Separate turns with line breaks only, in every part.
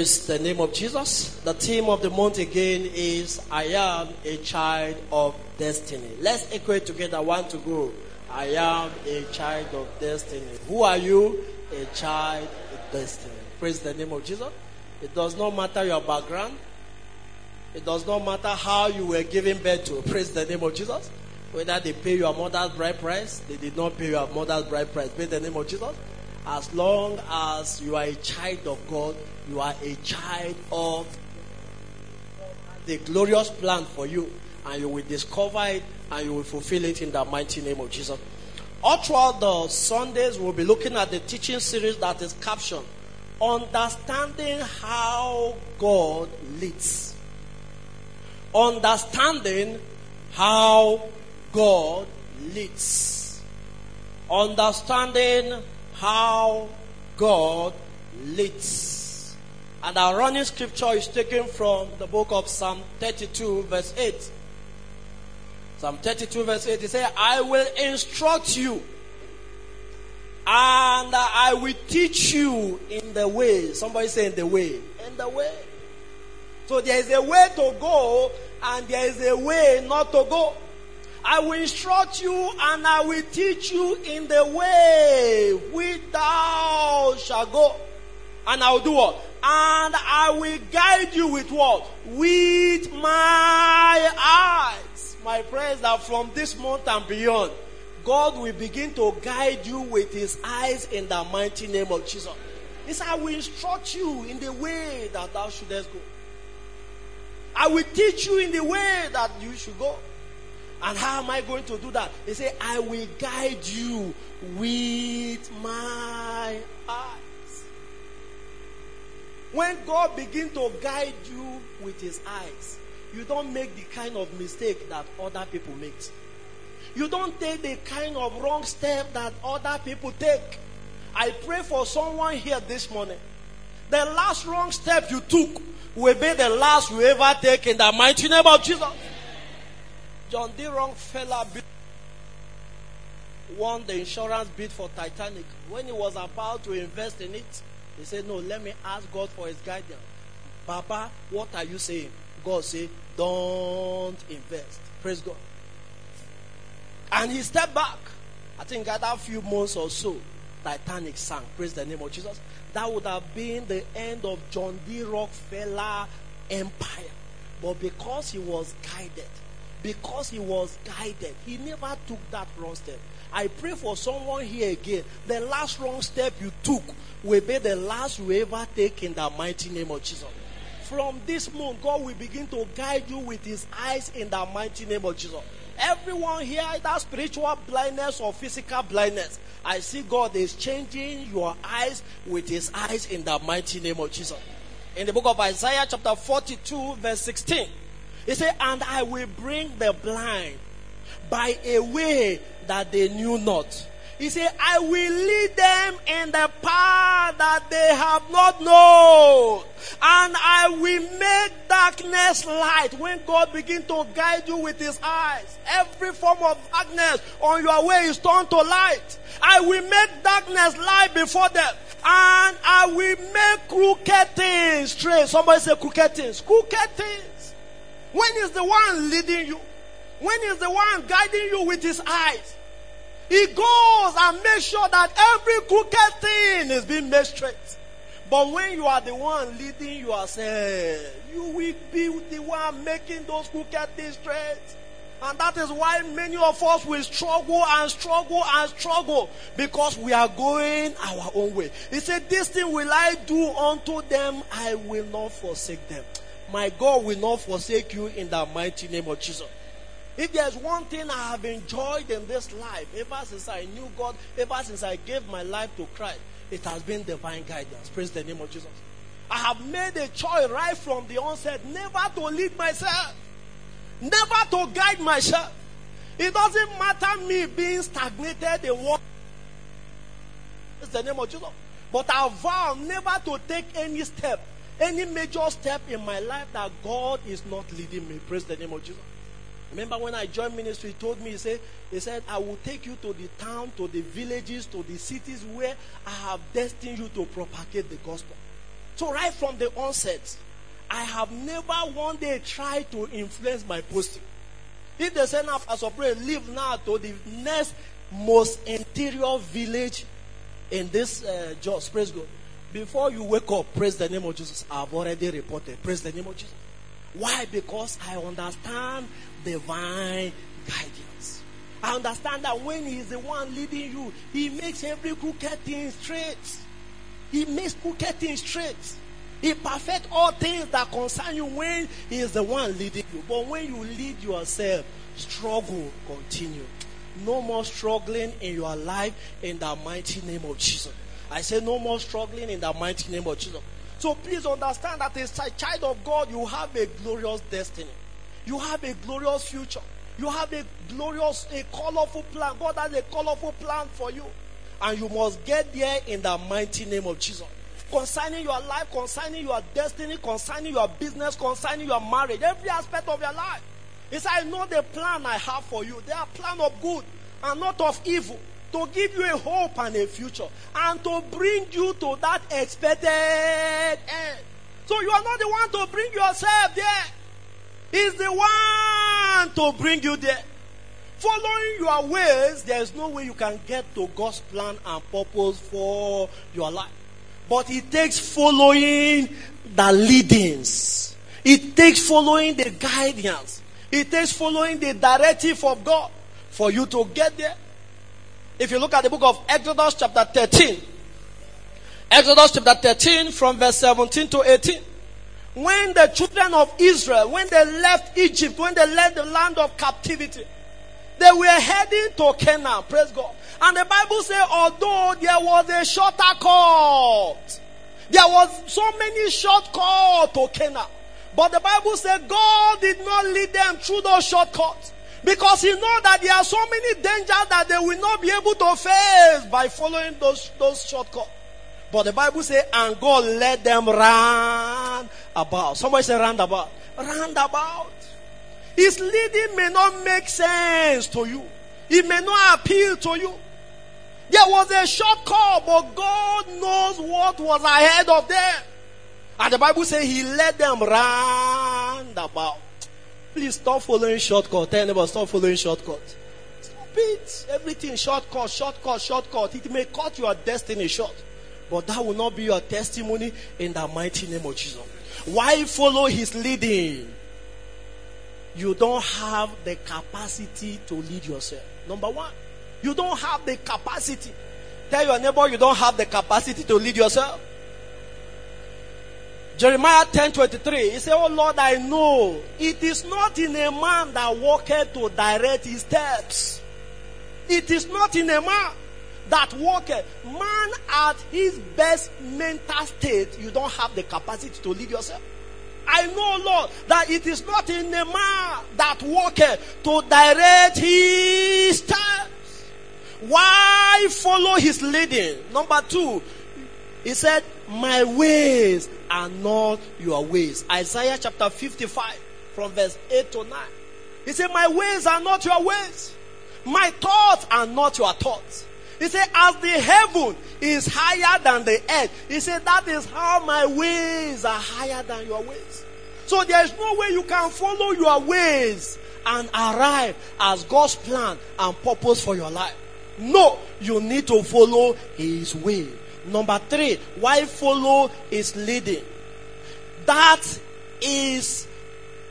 Praise the name of Jesus. The theme of the month again is I am a child of destiny. Let's equate together one to go. I am a child of destiny. Who are you? A child of destiny. Praise the name of Jesus. It does not matter your background. It does not matter how you were given birth to. Praise the name of Jesus. Whether they pay your mother's bride price, they did not pay your mother's bride price. Praise the name of Jesus. As long as you are a child of God, you are a child of the glorious plan for you, and you will discover it and you will fulfill it in the mighty name of Jesus. All throughout the Sundays, we'll be looking at the teaching series that is captioned Understanding How God Leads. Understanding how God leads. Understanding how God leads. And our running scripture is taken from the book of Psalm 32, verse 8. Psalm 32, verse 8, it says, I will instruct you and I will teach you in the way. Somebody say in the way. In the way. So there is a way to go and there is a way not to go. I will instruct you and I will teach you in the way which thou shalt go. And I will do what? And I will guide you with what? With my eyes. My prayers that from this month and beyond, God will begin to guide you with his eyes in the mighty name of Jesus. He said, I will instruct you in the way that thou shouldest go. I will teach you in the way that you should go. And how am I going to do that? He said, I will guide you with my eyes. When God begins to guide you with his eyes, you don't make the kind of mistake that other people make. You don't take the kind of wrong step that other people take. I pray for someone here this morning. The last wrong step you took will be the last you ever take in the mighty name of Jesus. John D. Rockefeller won the insurance bid for Titanic. When he was about to invest in it, he said, No, let me ask God for his guidance. Papa, what are you saying? God said, Don't invest. Praise God. And he stepped back. I think after a few months or so, Titanic sank. Praise the name of Jesus. That would have been the end of John D. Rockefeller empire. But because he was guided, because he was guided, he never took that wrong step. I pray for someone here again. The last wrong step you took will be the last you ever take in the mighty name of Jesus. From this month, God will begin to guide you with his eyes in the mighty name of Jesus. Everyone here, either spiritual blindness or physical blindness, I see God is changing your eyes with his eyes in the mighty name of Jesus. In the book of Isaiah, chapter 42, verse 16, he said, And I will bring the blind by a way that they knew not. He said, I will lead them in the path that they have not known. And I will make darkness light. When God begins to guide you with his eyes, every form of darkness on your way is turned to light. I will make darkness light before them. And I will make crooked things straight. Somebody say crooked things. Crooked things. When is the one leading you? When is the one guiding you with his eyes? He goes and makes sure that every crooked thing is being made straight. But when you are the one leading yourself, you will be the one making those crooked things straight. And that is why many of us will struggle and struggle and struggle because we are going our own way. He said, This thing will I do unto them, I will not forsake them. My God will not forsake you in the mighty name of Jesus. If there's one thing I have enjoyed in this life, ever since I knew God, ever since I gave my life to Christ, it has been divine guidance. Praise the name of Jesus. I have made a choice right from the onset never to lead myself, never to guide myself. It doesn't matter me being stagnated in what. It's the name of Jesus. But I vow never to take any step, any major step in my life that God is not leading me. Praise the name of Jesus. Remember when I joined ministry, he told me, he said, he said, I will take you to the town, to the villages, to the cities where I have destined you to propagate the gospel. So right from the onset, I have never one day tried to influence my posting. If they say now, a prayer, leave now to the next most interior village in this uh, just praise God. Before you wake up, praise the name of Jesus. I've already reported. Praise the name of Jesus. Why? Because I understand divine guidance. I understand that when He is the one leading you, He makes every crooked thing straight. He makes crooked things straight. He perfect all things that concern you when He is the one leading you. But when you lead yourself, struggle continue. No more struggling in your life in the mighty name of Jesus. I say no more struggling in the mighty name of Jesus. So please understand that as a child of God, you have a glorious destiny. You have a glorious future. You have a glorious, a colorful plan. God has a colorful plan for you. And you must get there in the mighty name of Jesus. Concerning your life, concerning your destiny, concerning your business, concerning your marriage, every aspect of your life. He said, I know the plan I have for you. They are plan of good and not of evil. To give you a hope and a future. And to bring you to that expected end. So you are not the one to bring yourself there. He's the one to bring you there. Following your ways, there is no way you can get to God's plan and purpose for your life. But it takes following the leadings. It takes following the guidance. It takes following the directive of God for you to get there. If you look at the book of Exodus chapter 13, Exodus chapter 13 from verse 17 to 18. When the children of Israel, when they left Egypt, when they left the land of captivity, they were heading to Canaan. Praise God. And the Bible says, although there was a shorter cut, there was so many shortcuts to Canaan. But the Bible said God did not lead them through those shortcuts. Because he know that there are so many dangers that they will not be able to face by following those, those shortcuts. But the Bible says, and God let them run about. Somebody say round about. Round about. His leading may not make sense to you. It may not appeal to you. There was a shortcut, but God knows what was ahead of them. And the Bible says he let them round about. Please stop following shortcut. Tell anybody stop following shortcut. Stop it. Everything shortcut, shortcut, shortcut. It may cut your destiny short. But that will not be your testimony in the mighty name of Jesus. Why follow his leading? You don't have the capacity to lead yourself. Number one, you don't have the capacity. Tell your neighbor you don't have the capacity to lead yourself. Jeremiah 10 23, he said, Oh Lord, I know it is not in a man that walketh to direct his steps. It is not in a man that walketh. Man at his best mental state, you don't have the capacity to lead yourself. I know, Lord, that it is not in a man that walketh to direct his steps. Why follow his leading? Number two, he said, My ways are not your ways. Isaiah chapter 55 from verse 8 to 9. He said, My ways are not your ways. My thoughts are not your thoughts. He said, As the heaven is higher than the earth, he said, That is how my ways are higher than your ways. So there is no way you can follow your ways and arrive as God's plan and purpose for your life. No, you need to follow His way. Number three, why follow is leading? That is,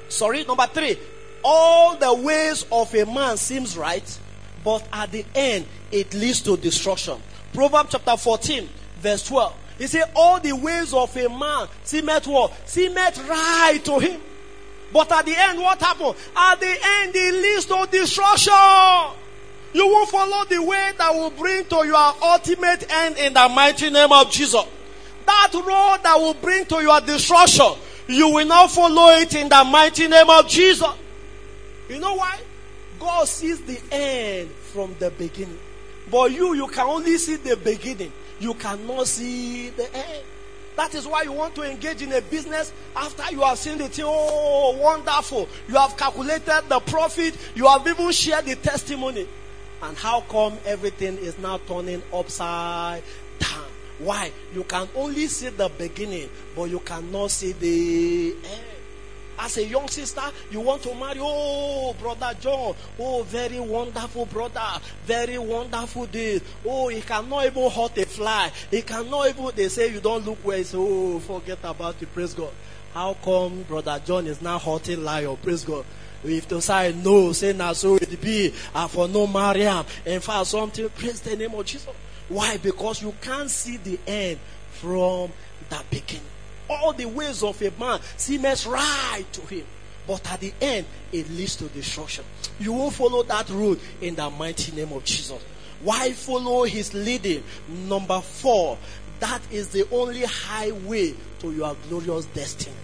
sorry, number three, all the ways of a man seems right, but at the end it leads to destruction. Proverbs chapter 14, verse 12. He said, All the ways of a man seemeth what? Seemeth right to him. But at the end, what happened? At the end, it leads to destruction. You will follow the way that will bring to your ultimate end in the mighty name of Jesus. That road that will bring to your destruction, you will not follow it in the mighty name of Jesus. You know why? God sees the end from the beginning. But you, you can only see the beginning. You cannot see the end. That is why you want to engage in a business after you have seen the thing. Oh, wonderful. You have calculated the profit. You have even shared the testimony. And how come everything is now turning upside down? Why? You can only see the beginning, but you cannot see the end. As a young sister, you want to marry. Oh, brother John. Oh, very wonderful brother. Very wonderful this. Oh, he cannot even hurt a fly. He cannot even, they say you don't look well. So, oh, forget about it. Praise God. How come brother John is now hurting lion? Praise God. If to say no, say now so it be. Uh, for no Mariam. In fact, something, praise the name of Jesus. Why? Because you can't see the end from the beginning all the ways of a man seems right to him. But at the end, it leads to destruction. You will follow that road in the mighty name of Jesus. Why follow his leading? Number four, that is the only highway to your glorious destiny.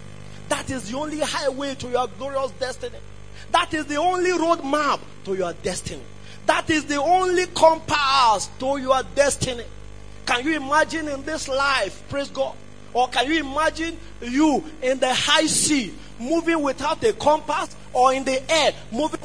That is the only highway to your glorious destiny. That is the only road map to your destiny. That is the only compass to your destiny. Can you imagine in this life, praise God, or can you imagine you in the high sea moving without a compass or in the air moving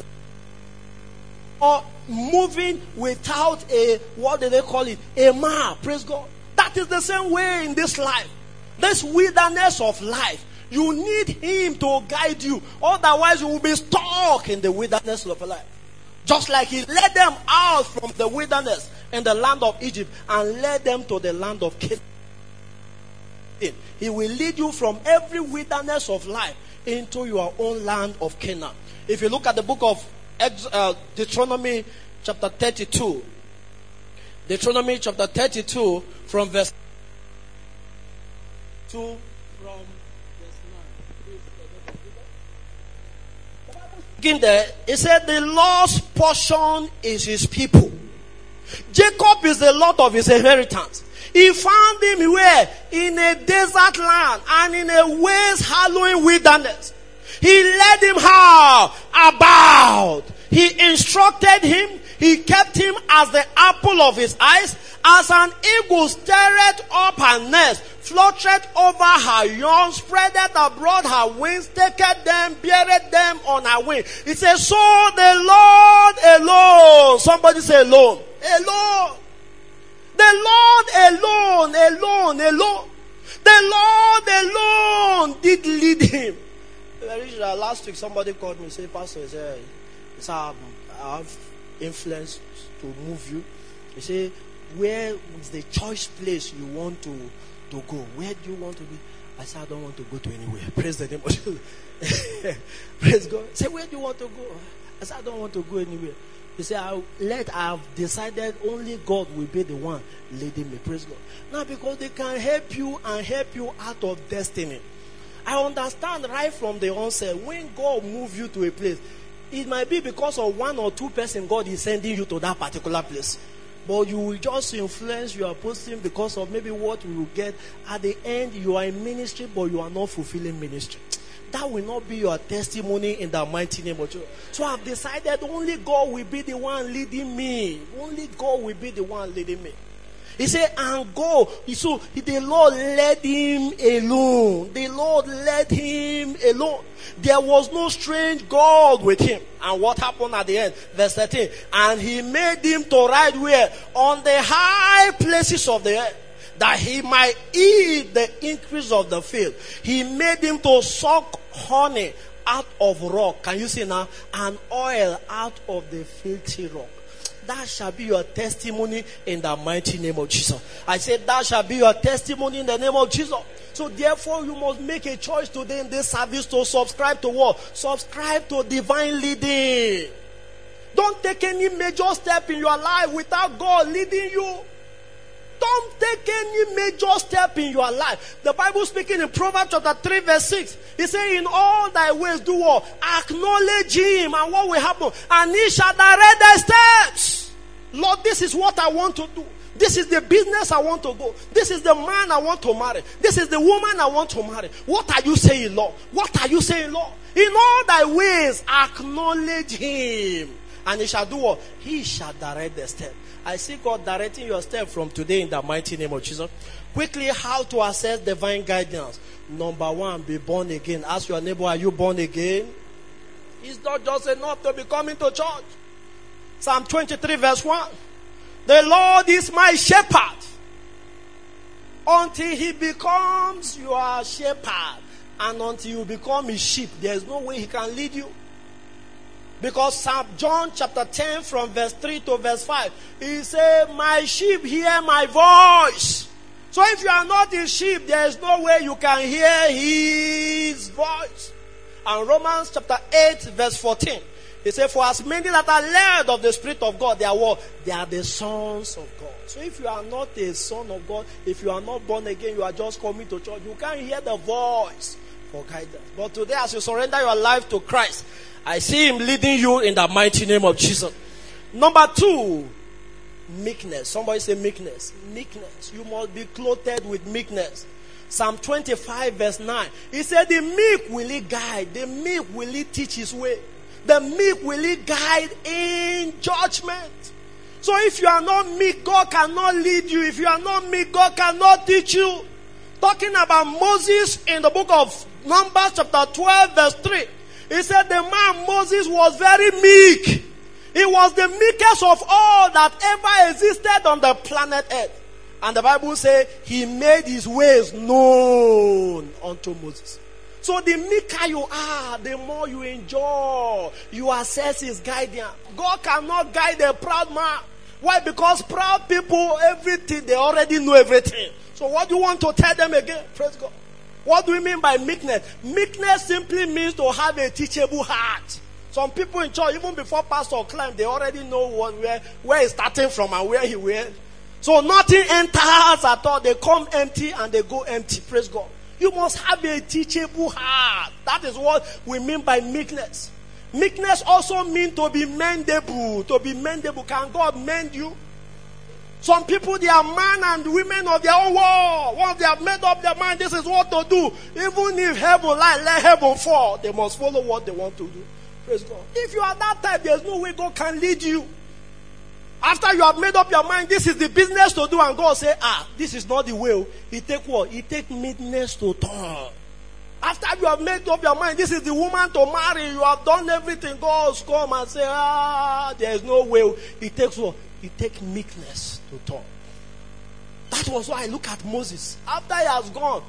or moving without a what do they call it? A map. Praise God. That is the same way in this life. This wilderness of life. You need him to guide you. Otherwise, you will be stuck in the wilderness of life. Just like he led them out from the wilderness in the land of Egypt and led them to the land of Canaan. He will lead you from every wilderness of life into your own land of Canaan. If you look at the book of uh, Deuteronomy chapter 32, Deuteronomy chapter 32 from verse 2 from 9. In there, it said the Lord's portion is his people. Jacob is the Lord of his inheritance. He found him where? In a desert land and in a waste hallowing wilderness. He led him how? About. He instructed him. He kept him as the apple of his eyes. As an eagle stirred up her nest, fluttered over her young, spreaded abroad her wings, taketh them, beareth them on her wing. He says, so the Lord alone. Somebody say alone. Alone the Lord alone, alone, alone. The Lord alone did lead him. Last week somebody called me said, Pastor, he said, um, I have influence to move you. He say, where is the choice place you want to, to go? Where do you want to be? I said, I don't want to go to anywhere. Praise the name of Jesus. Praise God. Say, where do you want to go? I said, I don't want to go anywhere. He said, I let I have decided only God will be the one leading me. Praise God. Now because they can help you and help you out of destiny. I understand right from the onset when God move you to a place, it might be because of one or two person God is sending you to that particular place. But you will just influence your posting because of maybe what you will get. At the end, you are in ministry, but you are not fulfilling ministry that will not be your testimony in the mighty name of Jesus. So I've decided only God will be the one leading me. Only God will be the one leading me. He said, and go. So the Lord led him alone. The Lord led him alone. There was no strange God with him. And what happened at the end? Verse 13. And he made him to ride where? On the high places of the earth that he might eat the increase of the field. He made him to suck honey out of rock. Can you see now? And oil out of the filthy rock. That shall be your testimony in the mighty name of Jesus. I said that shall be your testimony in the name of Jesus. So therefore you must make a choice today in this service to subscribe to what? Subscribe to divine leading. Don't take any major step in your life without God leading you. Don't take any major step in your life. The Bible speaking in Proverbs chapter 3 verse 6. He said, in all thy ways do what? Acknowledge him and what will happen? And he shall direct thy steps. Lord, this is what I want to do. This is the business I want to go. This is the man I want to marry. This is the woman I want to marry. What are you saying, Lord? What are you saying, Lord? In all thy ways, acknowledge him. And he shall do what? He shall direct the step. I see God directing your step from today in the mighty name of Jesus. Quickly, how to access divine guidance. Number one, be born again. Ask your neighbor, are you born again? It's not just enough to be coming to church. Psalm 23 verse 1. The Lord is my shepherd. Until he becomes your shepherd and until you become his sheep, there's no way he can lead you. Because Psalm John chapter 10 from verse 3 to verse 5, he said, My sheep hear my voice. So if you are not his sheep, there is no way you can hear his voice. And Romans chapter 8 verse 14, he said, For as many that are led of the Spirit of God, they are what? They are the sons of God. So if you are not a son of God, if you are not born again, you are just coming to church, you can't hear the voice for guidance. But today, as you surrender your life to Christ, I see Him leading you in the mighty name of Jesus. Number two, meekness. Somebody say meekness. Meekness. You must be clothed with meekness. Psalm 25, verse 9. He said, The meek will he guide, the meek will he teach his way, the meek will he guide in judgment. So if you are not meek, God cannot lead you. If you are not meek, God cannot teach you. Talking about Moses in the book of Numbers, chapter 12, verse 3. He said, The man Moses was very meek. He was the meekest of all that ever existed on the planet Earth. And the Bible says he made his ways known unto Moses. So the meeker you are, the more you enjoy, you assess his guidance. God cannot guide a proud man. Why? Because proud people, everything, they already know everything. So what do you want to tell them again? Praise God. What do we mean by meekness? Meekness simply means to have a teachable heart. Some people in church, even before pastor climb, they already know what, where, where he's starting from and where he went. So nothing enters at all. They come empty and they go empty. Praise God. You must have a teachable heart. That is what we mean by meekness. Meekness also means to be mendable. To be mendable. Can God mend you? Some people, they are men and women of their own world. Once they have made up their mind, this is what to do. Even if heaven lie, let heaven fall. They must follow what they want to do. Praise God. If you are that type, there's no way God can lead you. After you have made up your mind, this is the business to do, and God say, ah, this is not the will. He take what? He take meekness to turn. After you have made up your mind, this is the woman to marry. You have done everything. God come and say, ah, there is no will. He takes what? He take meekness to turn. That was why I look at Moses. After he has gone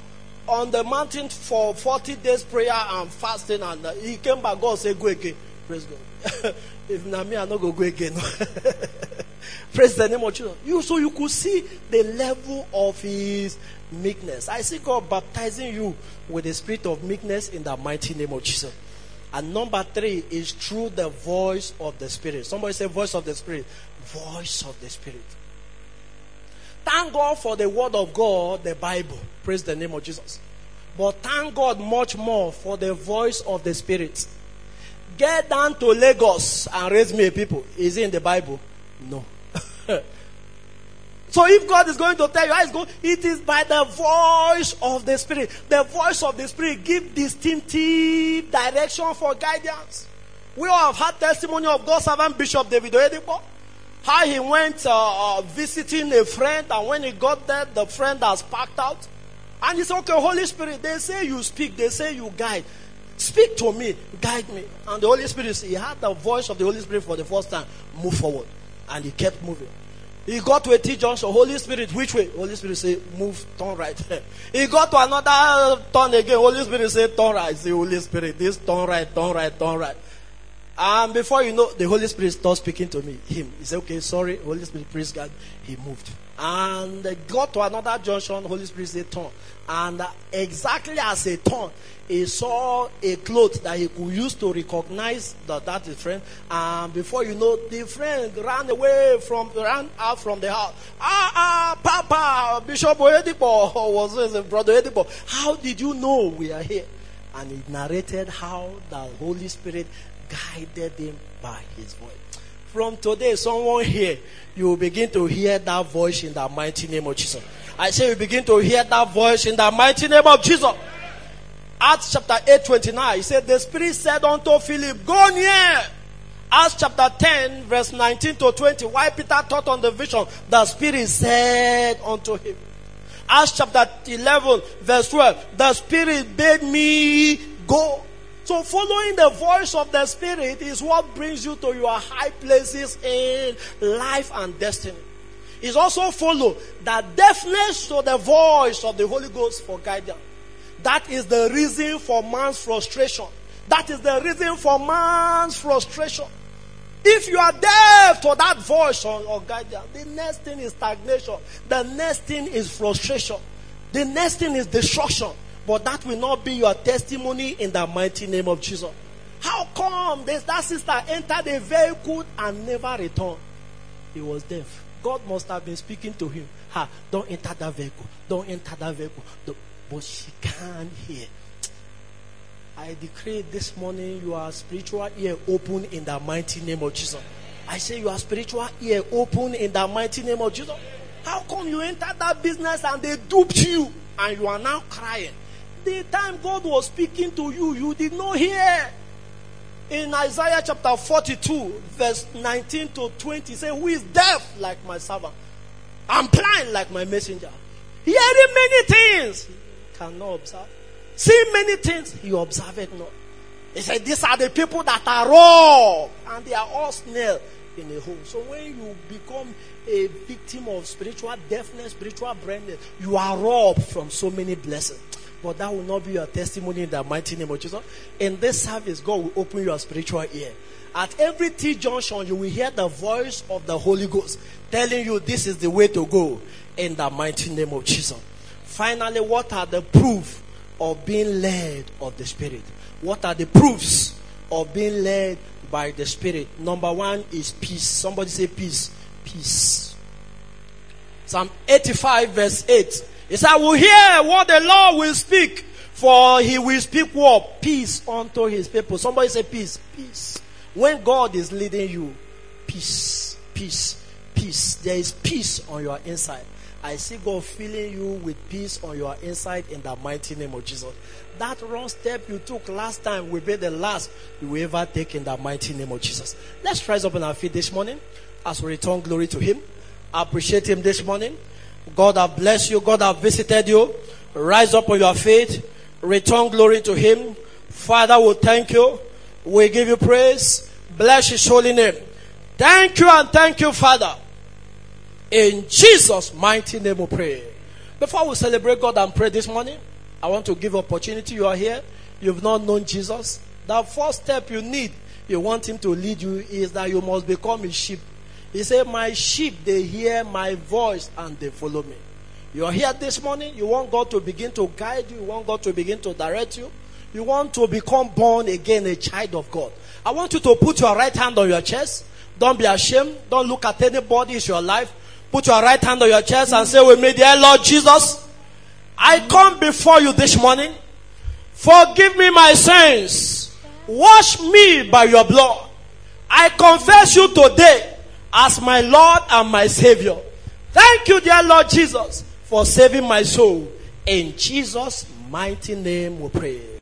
on the mountain for 40 days prayer and fasting, and uh, he came back, God said, Go again. Praise God. if not me, I'm not going to go again. Praise the name of Jesus. You, so you could see the level of his meekness. I see God baptizing you with the spirit of meekness in the mighty name of Jesus. And number three is through the voice of the Spirit. Somebody say, voice of the Spirit. Voice of the Spirit. Thank God for the Word of God, the Bible. Praise the name of Jesus. But thank God much more for the voice of the Spirit. Get down to Lagos and raise me a people. Is it in the Bible? No. so if God is going to tell you how it's going, it is by the voice of the Spirit. The voice of the Spirit give distinctive direction for guidance. We all have had testimony of God's servant Bishop David Oyedepo. How he went uh, uh, visiting a friend, and when he got there, the friend has packed out. And he said, Okay, Holy Spirit, they say you speak, they say you guide. Speak to me, guide me. And the Holy Spirit, said, he had the voice of the Holy Spirit for the first time. Move forward. And he kept moving. He got to a T junction. Holy Spirit, which way? Holy Spirit say, move, turn right. he got to another turn again. Holy Spirit say, turn right. Say, Holy Spirit, this turn right, turn right, turn right. And before you know, the Holy Spirit starts speaking to me. Him. He said, okay, sorry, Holy Spirit, praise God. He moved. And they got to another junction. Holy Spirit said, turn. And exactly as he turned, he saw a cloth that he could use to recognize that that is friend. And before you know, the friend ran away from, ran out from the house. Ah, ah, Papa, Bishop Oyedepo was his brother Oyedepo. How did you know we are here? And he narrated how the Holy Spirit guided him by his voice. From today, someone here, you will begin to hear that voice in the mighty name of Jesus. I say you begin to hear that voice in the mighty name of Jesus. Acts chapter 8, 29, he said, The Spirit said unto Philip, Go near. Acts chapter 10, verse 19 to 20, why Peter taught on the vision, the Spirit said unto him. Acts chapter 11, verse 12, the Spirit bade me go. So following the voice of the Spirit is what brings you to your high places in life and destiny. is also follow that deafness to the voice of the Holy Ghost for guidance. That is the reason for man's frustration. That is the reason for man's frustration. If you are deaf to that voice or, or guidance, the next thing is stagnation. The next thing is frustration. The next thing is destruction. But that will not be your testimony in the mighty name of Jesus. How come this, that sister entered a vehicle and never returned? He was deaf. God must have been speaking to him. Ha, don't enter that vehicle. Don't enter that vehicle. Don't. But she can't hear. I decree this morning your spiritual ear open in the mighty name of Jesus. I say your spiritual ear open in the mighty name of Jesus. How come you entered that business and they duped you and you are now crying? The time God was speaking to you, you did not hear. In Isaiah chapter 42, verse 19 to 20, say, Who is deaf like my servant? And blind like my messenger. Hearing many things, cannot observe. Seeing many things, he observe it not. He said, These are the people that are raw and they are all snail in a hole. So when you become a victim of spiritual deafness, spiritual blindness, you are robbed from so many blessings. But that will not be your testimony in the mighty name of Jesus. In this service, God will open your spiritual ear. At every T junction, you will hear the voice of the Holy Ghost telling you this is the way to go in the mighty name of Jesus. Finally, what are the proof of being led of the Spirit? What are the proofs of being led by the Spirit? Number one is peace. Somebody say peace. Peace. Psalm 85 verse 8. He said, I will hear what the Lord will speak, for he will speak what? Peace unto his people. Somebody say peace. Peace. When God is leading you, peace, peace, peace. There is peace on your inside. I see God filling you with peace on your inside in the mighty name of Jesus. That wrong step you took last time will be the last you will ever take in the mighty name of Jesus. Let's rise up on our feet this morning as we return glory to Him. Appreciate Him this morning. God have blessed you. God have visited you. Rise up on your feet. Return glory to Him. Father, we thank you. We give you praise. Bless His holy name. Thank you and thank you, Father. In Jesus' mighty name we pray. Before we celebrate God and pray this morning, I want to give opportunity. You are here. You've not known Jesus. The first step you need, you want Him to lead you, is that you must become His sheep. He said, My sheep, they hear my voice and they follow me. You're here this morning. You want God to begin to guide you. You want God to begin to direct you. You want to become born again, a child of God. I want you to put your right hand on your chest. Don't be ashamed. Don't look at anybody. It's your life. Put your right hand on your chest and say with me, Dear Lord Jesus, I come before you this morning. Forgive me my sins. Wash me by your blood. I confess you today as my Lord and my Savior. Thank you, dear Lord Jesus, for saving my soul. In Jesus' mighty name we pray.